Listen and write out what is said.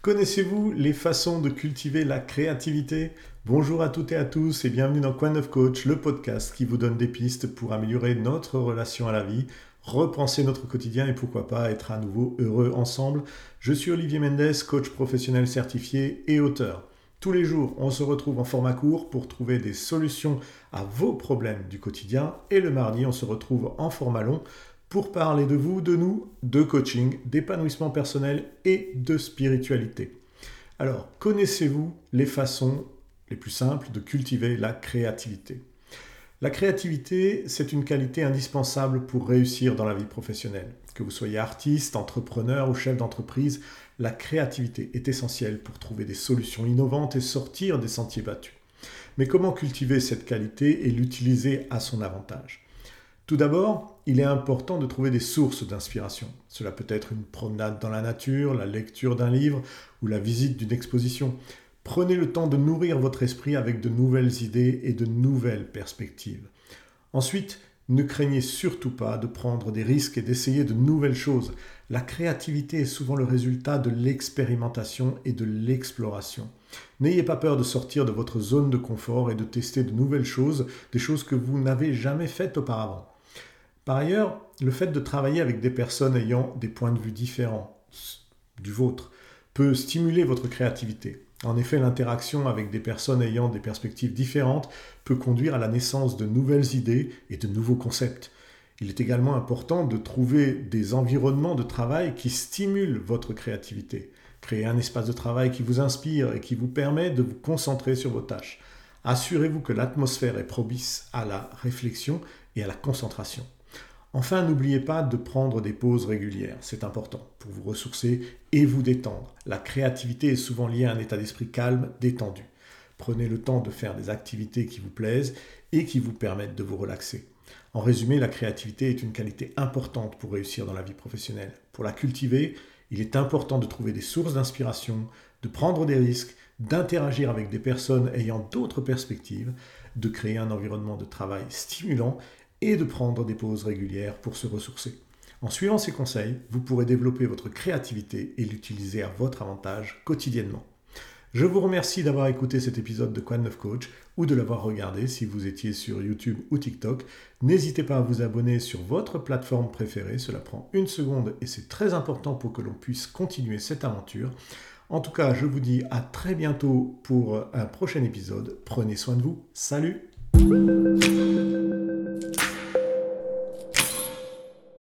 Connaissez-vous les façons de cultiver la créativité? Bonjour à toutes et à tous et bienvenue dans Coin of Coach, le podcast qui vous donne des pistes pour améliorer notre relation à la vie, repenser notre quotidien et pourquoi pas être à nouveau heureux ensemble. Je suis Olivier Mendes, coach professionnel certifié et auteur. Tous les jours, on se retrouve en format court pour trouver des solutions à vos problèmes du quotidien et le mardi, on se retrouve en format long pour parler de vous, de nous, de coaching, d'épanouissement personnel et de spiritualité. Alors, connaissez-vous les façons les plus simples de cultiver la créativité? La créativité, c'est une qualité indispensable pour réussir dans la vie professionnelle. Que vous soyez artiste, entrepreneur ou chef d'entreprise, la créativité est essentielle pour trouver des solutions innovantes et sortir des sentiers battus. Mais comment cultiver cette qualité et l'utiliser à son avantage? Tout d'abord, il est important de trouver des sources d'inspiration. Cela peut être une promenade dans la nature, la lecture d'un livre ou la visite d'une exposition. Prenez le temps de nourrir votre esprit avec de nouvelles idées et de nouvelles perspectives. Ensuite, ne craignez surtout pas de prendre des risques et d'essayer de nouvelles choses. La créativité est souvent le résultat de l'expérimentation et de l'exploration. N'ayez pas peur de sortir de votre zone de confort et de tester de nouvelles choses, des choses que vous n'avez jamais faites auparavant. Par ailleurs, le fait de travailler avec des personnes ayant des points de vue différents du vôtre peut stimuler votre créativité. En effet, l'interaction avec des personnes ayant des perspectives différentes peut conduire à la naissance de nouvelles idées et de nouveaux concepts. Il est également important de trouver des environnements de travail qui stimulent votre créativité. Créez un espace de travail qui vous inspire et qui vous permet de vous concentrer sur vos tâches. Assurez-vous que l'atmosphère est propice à la réflexion et à la concentration. Enfin, n'oubliez pas de prendre des pauses régulières, c'est important pour vous ressourcer et vous détendre. La créativité est souvent liée à un état d'esprit calme, détendu. Prenez le temps de faire des activités qui vous plaisent et qui vous permettent de vous relaxer. En résumé, la créativité est une qualité importante pour réussir dans la vie professionnelle. Pour la cultiver, il est important de trouver des sources d'inspiration, de prendre des risques, d'interagir avec des personnes ayant d'autres perspectives, de créer un environnement de travail stimulant et de prendre des pauses régulières pour se ressourcer. En suivant ces conseils, vous pourrez développer votre créativité et l'utiliser à votre avantage quotidiennement. Je vous remercie d'avoir écouté cet épisode de Quad 9 Coach ou de l'avoir regardé si vous étiez sur YouTube ou TikTok. N'hésitez pas à vous abonner sur votre plateforme préférée, cela prend une seconde et c'est très important pour que l'on puisse continuer cette aventure. En tout cas, je vous dis à très bientôt pour un prochain épisode. Prenez soin de vous. Salut